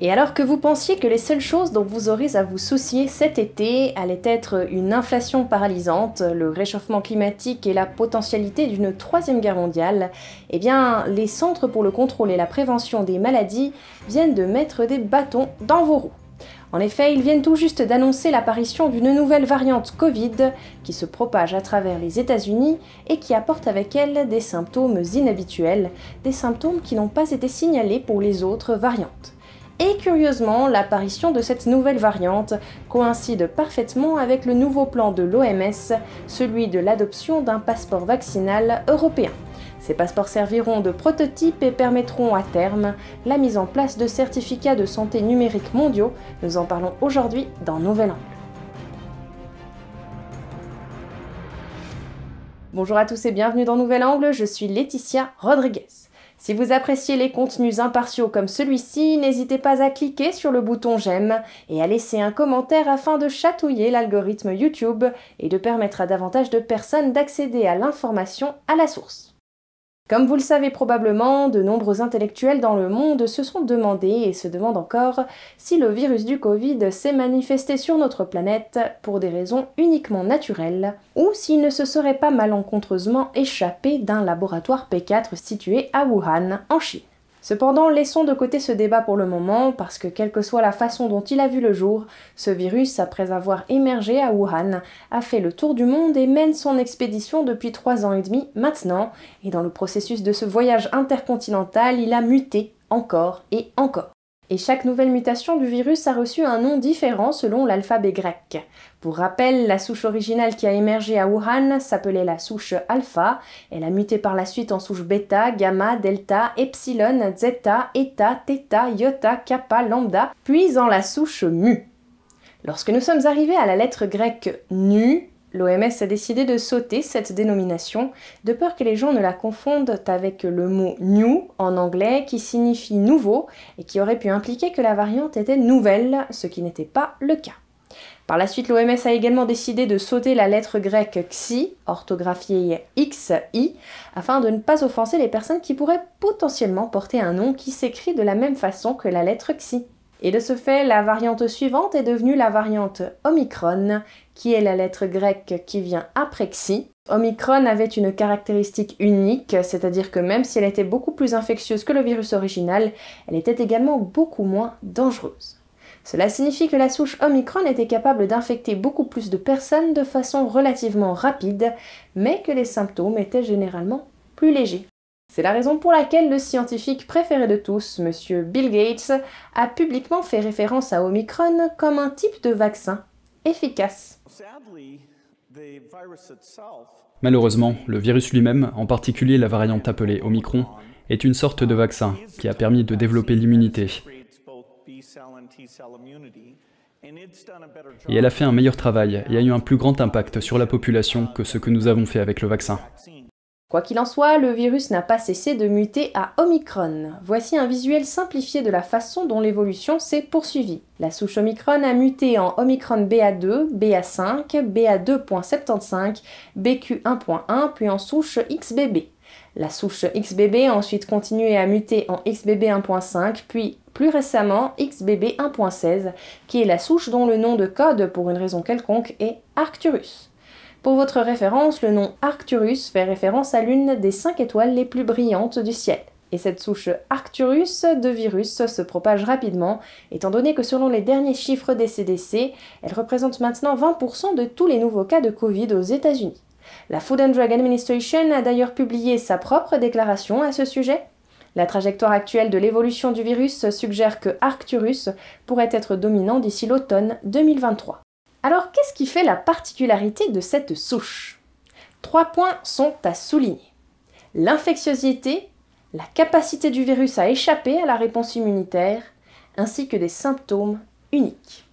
Et alors que vous pensiez que les seules choses dont vous aurez à vous soucier cet été allaient être une inflation paralysante, le réchauffement climatique et la potentialité d'une troisième guerre mondiale, eh bien, les Centres pour le contrôle et la prévention des maladies viennent de mettre des bâtons dans vos roues. En effet, ils viennent tout juste d'annoncer l'apparition d'une nouvelle variante Covid qui se propage à travers les États-Unis et qui apporte avec elle des symptômes inhabituels, des symptômes qui n'ont pas été signalés pour les autres variantes. Et curieusement, l'apparition de cette nouvelle variante coïncide parfaitement avec le nouveau plan de l'OMS, celui de l'adoption d'un passeport vaccinal européen. Ces passeports serviront de prototype et permettront à terme la mise en place de certificats de santé numériques mondiaux. Nous en parlons aujourd'hui dans Nouvel Angle. Bonjour à tous et bienvenue dans Nouvel Angle, je suis Laetitia Rodriguez. Si vous appréciez les contenus impartiaux comme celui-ci, n'hésitez pas à cliquer sur le bouton j'aime et à laisser un commentaire afin de chatouiller l'algorithme YouTube et de permettre à davantage de personnes d'accéder à l'information à la source. Comme vous le savez probablement, de nombreux intellectuels dans le monde se sont demandé et se demandent encore si le virus du Covid s'est manifesté sur notre planète pour des raisons uniquement naturelles ou s'il ne se serait pas malencontreusement échappé d'un laboratoire P4 situé à Wuhan, en Chine. Cependant, laissons de côté ce débat pour le moment, parce que quelle que soit la façon dont il a vu le jour, ce virus, après avoir émergé à Wuhan, a fait le tour du monde et mène son expédition depuis trois ans et demi maintenant, et dans le processus de ce voyage intercontinental, il a muté encore et encore et chaque nouvelle mutation du virus a reçu un nom différent selon l'alphabet grec. Pour rappel, la souche originale qui a émergé à Wuhan s'appelait la souche alpha, elle a muté par la suite en souche bêta, gamma, delta, epsilon, zeta, eta, theta, iota, kappa, lambda, puis en la souche mu. Lorsque nous sommes arrivés à la lettre grecque nu, L'OMS a décidé de sauter cette dénomination, de peur que les gens ne la confondent avec le mot new en anglais qui signifie nouveau et qui aurait pu impliquer que la variante était nouvelle, ce qui n'était pas le cas. Par la suite, l'OMS a également décidé de sauter la lettre grecque xi, orthographiée XI, afin de ne pas offenser les personnes qui pourraient potentiellement porter un nom qui s'écrit de la même façon que la lettre xi. Et de ce fait, la variante suivante est devenue la variante Omicron, qui est la lettre grecque qui vient après Xi. Omicron avait une caractéristique unique, c'est-à-dire que même si elle était beaucoup plus infectieuse que le virus original, elle était également beaucoup moins dangereuse. Cela signifie que la souche Omicron était capable d'infecter beaucoup plus de personnes de façon relativement rapide, mais que les symptômes étaient généralement plus légers. C'est la raison pour laquelle le scientifique préféré de tous, M. Bill Gates, a publiquement fait référence à Omicron comme un type de vaccin efficace. Malheureusement, le virus lui-même, en particulier la variante appelée Omicron, est une sorte de vaccin qui a permis de développer l'immunité. Et elle a fait un meilleur travail et a eu un plus grand impact sur la population que ce que nous avons fait avec le vaccin. Quoi qu'il en soit, le virus n'a pas cessé de muter à Omicron. Voici un visuel simplifié de la façon dont l'évolution s'est poursuivie. La souche Omicron a muté en Omicron BA2, BA5, BA2.75, BQ1.1, puis en souche XBB. La souche XBB a ensuite continué à muter en XBB 1.5, puis plus récemment XBB 1.16, qui est la souche dont le nom de code, pour une raison quelconque, est Arcturus. Pour votre référence, le nom Arcturus fait référence à l'une des cinq étoiles les plus brillantes du ciel. Et cette souche Arcturus de virus se propage rapidement, étant donné que selon les derniers chiffres des CDC, elle représente maintenant 20% de tous les nouveaux cas de Covid aux États-Unis. La Food and Drug Administration a d'ailleurs publié sa propre déclaration à ce sujet. La trajectoire actuelle de l'évolution du virus suggère que Arcturus pourrait être dominant d'ici l'automne 2023. Alors qu'est-ce qui fait la particularité de cette souche? Trois points sont à souligner. L'infectiosité, la capacité du virus à échapper à la réponse immunitaire, ainsi que des symptômes uniques.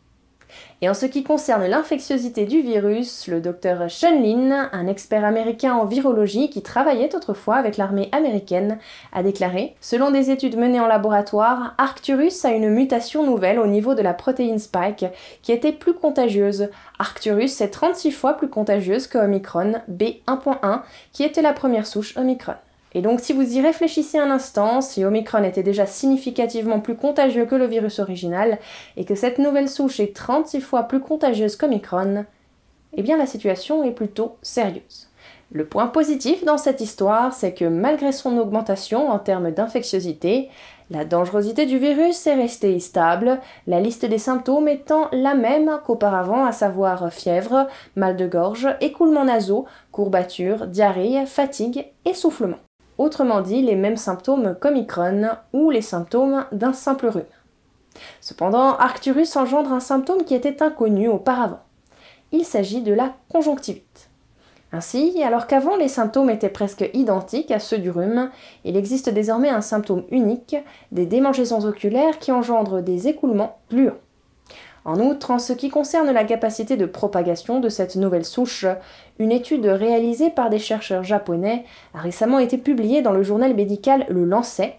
Et en ce qui concerne l'infectiosité du virus, le docteur Sean Lin, un expert américain en virologie qui travaillait autrefois avec l'armée américaine, a déclaré Selon des études menées en laboratoire, Arcturus a une mutation nouvelle au niveau de la protéine spike qui était plus contagieuse. Arcturus est 36 fois plus contagieuse que Omicron B1.1 qui était la première souche Omicron. Et donc si vous y réfléchissez un instant, si Omicron était déjà significativement plus contagieux que le virus original, et que cette nouvelle souche est 36 fois plus contagieuse qu'Omicron, eh bien la situation est plutôt sérieuse. Le point positif dans cette histoire, c'est que malgré son augmentation en termes d'infectiosité, la dangerosité du virus est restée stable, la liste des symptômes étant la même qu'auparavant, à savoir fièvre, mal de gorge, écoulement nasaux, courbatures, diarrhée, fatigue, essoufflement. Autrement dit, les mêmes symptômes qu'Omicron ou les symptômes d'un simple rhume. Cependant, Arcturus engendre un symptôme qui était inconnu auparavant. Il s'agit de la conjonctivite. Ainsi, alors qu'avant les symptômes étaient presque identiques à ceux du rhume, il existe désormais un symptôme unique, des démangeaisons oculaires qui engendrent des écoulements gluants. En outre, en ce qui concerne la capacité de propagation de cette nouvelle souche, une étude réalisée par des chercheurs japonais a récemment été publiée dans le journal médical Le Lancet.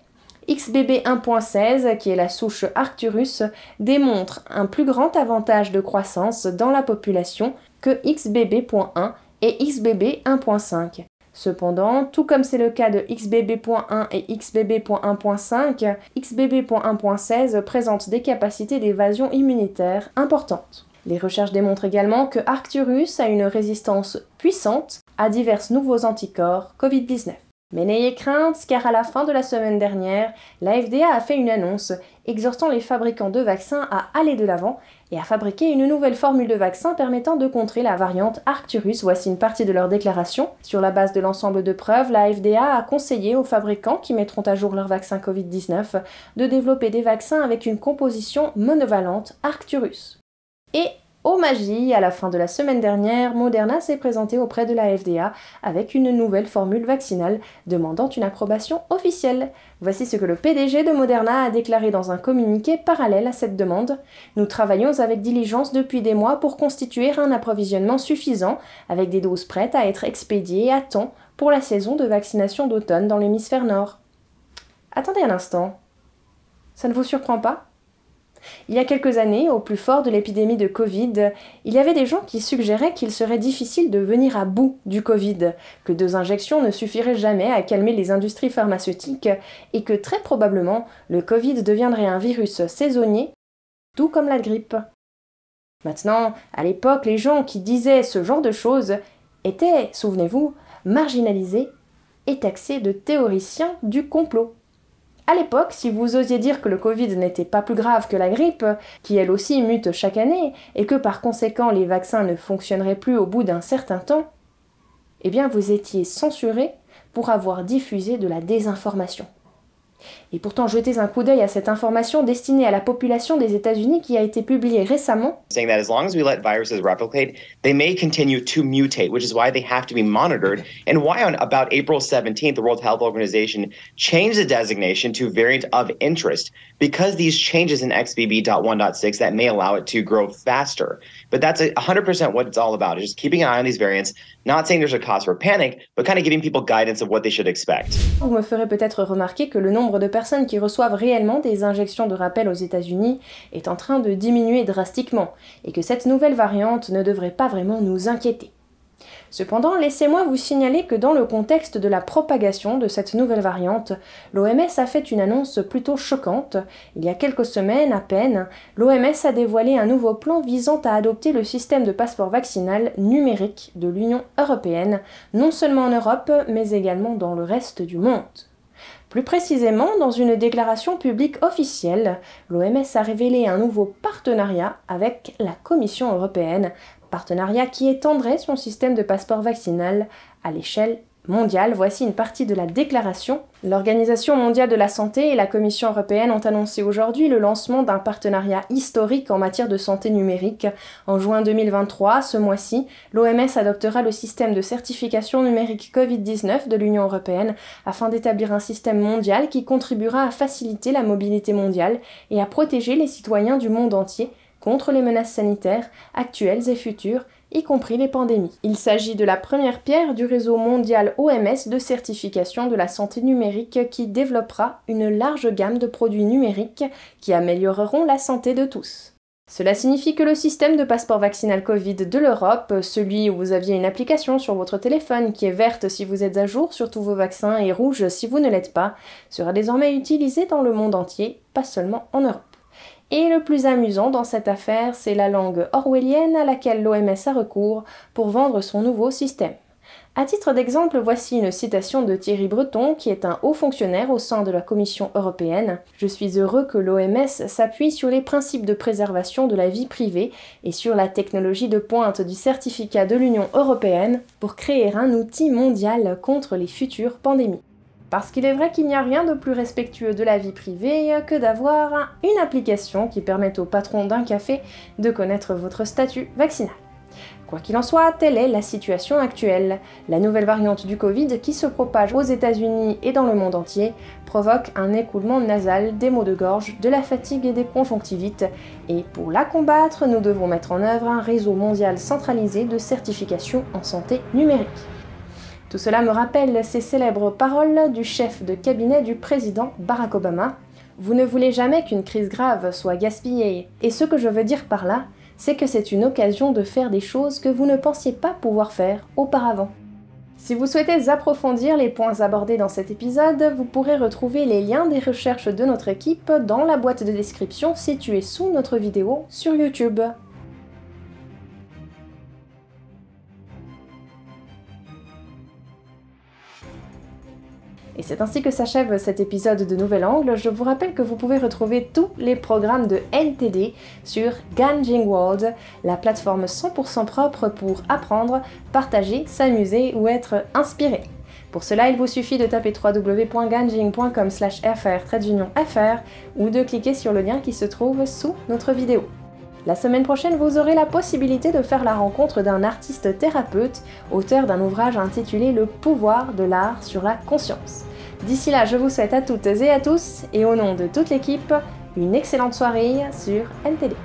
XBB 1.16, qui est la souche Arcturus, démontre un plus grand avantage de croissance dans la population que XBB.1 et XBB 1.5. Cependant, tout comme c'est le cas de XBB.1 et XBB.1.5, XBB.1.16 présente des capacités d'évasion immunitaire importantes. Les recherches démontrent également que Arcturus a une résistance puissante à divers nouveaux anticorps Covid-19. Mais n'ayez crainte, car à la fin de la semaine dernière, la FDA a fait une annonce exhortant les fabricants de vaccins à aller de l'avant et à fabriquer une nouvelle formule de vaccin permettant de contrer la variante Arcturus. Voici une partie de leur déclaration. Sur la base de l'ensemble de preuves, la FDA a conseillé aux fabricants qui mettront à jour leur vaccin Covid-19 de développer des vaccins avec une composition monovalente Arcturus. Et Oh magie, à la fin de la semaine dernière, Moderna s'est présenté auprès de la FDA avec une nouvelle formule vaccinale demandant une approbation officielle. Voici ce que le PDG de Moderna a déclaré dans un communiqué parallèle à cette demande. Nous travaillons avec diligence depuis des mois pour constituer un approvisionnement suffisant, avec des doses prêtes à être expédiées à temps pour la saison de vaccination d'automne dans l'hémisphère nord. Attendez un instant. Ça ne vous surprend pas? Il y a quelques années, au plus fort de l'épidémie de Covid, il y avait des gens qui suggéraient qu'il serait difficile de venir à bout du Covid, que deux injections ne suffiraient jamais à calmer les industries pharmaceutiques et que très probablement le Covid deviendrait un virus saisonnier, tout comme la grippe. Maintenant, à l'époque, les gens qui disaient ce genre de choses étaient, souvenez-vous, marginalisés et taxés de théoriciens du complot. À l'époque, si vous osiez dire que le Covid n'était pas plus grave que la grippe, qui elle aussi mute chaque année, et que par conséquent les vaccins ne fonctionneraient plus au bout d'un certain temps, eh bien vous étiez censuré pour avoir diffusé de la désinformation. Et pourtant, jetez un coup d'œil à cette information destinée à la population des États-Unis qui a été publiée récemment. Saying that as long as we let viruses replicate, they may continue to mutate, which is why they have to be monitored, and why on about April 17th, the World Health Organization changed the designation to variant of interest because these changes in XBB.1.6 that may allow it to grow faster. But that's 100% what it's all about, is just keeping an eye on these variants, not saying there's a cause for panic, but kind of giving people guidance of what they should expect. Vous me ferez peut-être remarquer que le nombre de personnes qui reçoivent réellement des injections de rappel aux États-Unis est en train de diminuer drastiquement, et que cette nouvelle variante ne devrait pas vraiment nous inquiéter. Cependant, laissez-moi vous signaler que dans le contexte de la propagation de cette nouvelle variante, l'OMS a fait une annonce plutôt choquante. Il y a quelques semaines à peine, l'OMS a dévoilé un nouveau plan visant à adopter le système de passeport vaccinal numérique de l'Union européenne, non seulement en Europe, mais également dans le reste du monde. Plus précisément, dans une déclaration publique officielle, l'OMS a révélé un nouveau partenariat avec la Commission européenne partenariat qui étendrait son système de passeport vaccinal à l'échelle mondiale. Voici une partie de la déclaration. L'Organisation mondiale de la santé et la Commission européenne ont annoncé aujourd'hui le lancement d'un partenariat historique en matière de santé numérique. En juin 2023, ce mois-ci, l'OMS adoptera le système de certification numérique Covid-19 de l'Union européenne afin d'établir un système mondial qui contribuera à faciliter la mobilité mondiale et à protéger les citoyens du monde entier contre les menaces sanitaires actuelles et futures, y compris les pandémies. Il s'agit de la première pierre du réseau mondial OMS de certification de la santé numérique qui développera une large gamme de produits numériques qui amélioreront la santé de tous. Cela signifie que le système de passeport vaccinal Covid de l'Europe, celui où vous aviez une application sur votre téléphone qui est verte si vous êtes à jour sur tous vos vaccins et rouge si vous ne l'êtes pas, sera désormais utilisé dans le monde entier, pas seulement en Europe. Et le plus amusant dans cette affaire, c'est la langue orwellienne à laquelle l'OMS a recours pour vendre son nouveau système. À titre d'exemple, voici une citation de Thierry Breton, qui est un haut fonctionnaire au sein de la Commission européenne. Je suis heureux que l'OMS s'appuie sur les principes de préservation de la vie privée et sur la technologie de pointe du certificat de l'Union européenne pour créer un outil mondial contre les futures pandémies. Parce qu'il est vrai qu'il n'y a rien de plus respectueux de la vie privée que d'avoir une application qui permette au patron d'un café de connaître votre statut vaccinal. Quoi qu'il en soit, telle est la situation actuelle. La nouvelle variante du Covid qui se propage aux États-Unis et dans le monde entier provoque un écoulement nasal, des maux de gorge, de la fatigue et des conjonctivites. Et pour la combattre, nous devons mettre en œuvre un réseau mondial centralisé de certification en santé numérique. Tout cela me rappelle ces célèbres paroles du chef de cabinet du président Barack Obama. Vous ne voulez jamais qu'une crise grave soit gaspillée. Et ce que je veux dire par là, c'est que c'est une occasion de faire des choses que vous ne pensiez pas pouvoir faire auparavant. Si vous souhaitez approfondir les points abordés dans cet épisode, vous pourrez retrouver les liens des recherches de notre équipe dans la boîte de description située sous notre vidéo sur YouTube. Et c'est ainsi que s'achève cet épisode de Nouvel Angle. Je vous rappelle que vous pouvez retrouver tous les programmes de NTD sur Ganjing World, la plateforme 100% propre pour apprendre, partager, s'amuser ou être inspiré. Pour cela, il vous suffit de taper www.ganjing.com fr ou de cliquer sur le lien qui se trouve sous notre vidéo. La semaine prochaine, vous aurez la possibilité de faire la rencontre d'un artiste thérapeute, auteur d'un ouvrage intitulé Le pouvoir de l'art sur la conscience. D'ici là, je vous souhaite à toutes et à tous, et au nom de toute l'équipe, une excellente soirée sur NTD.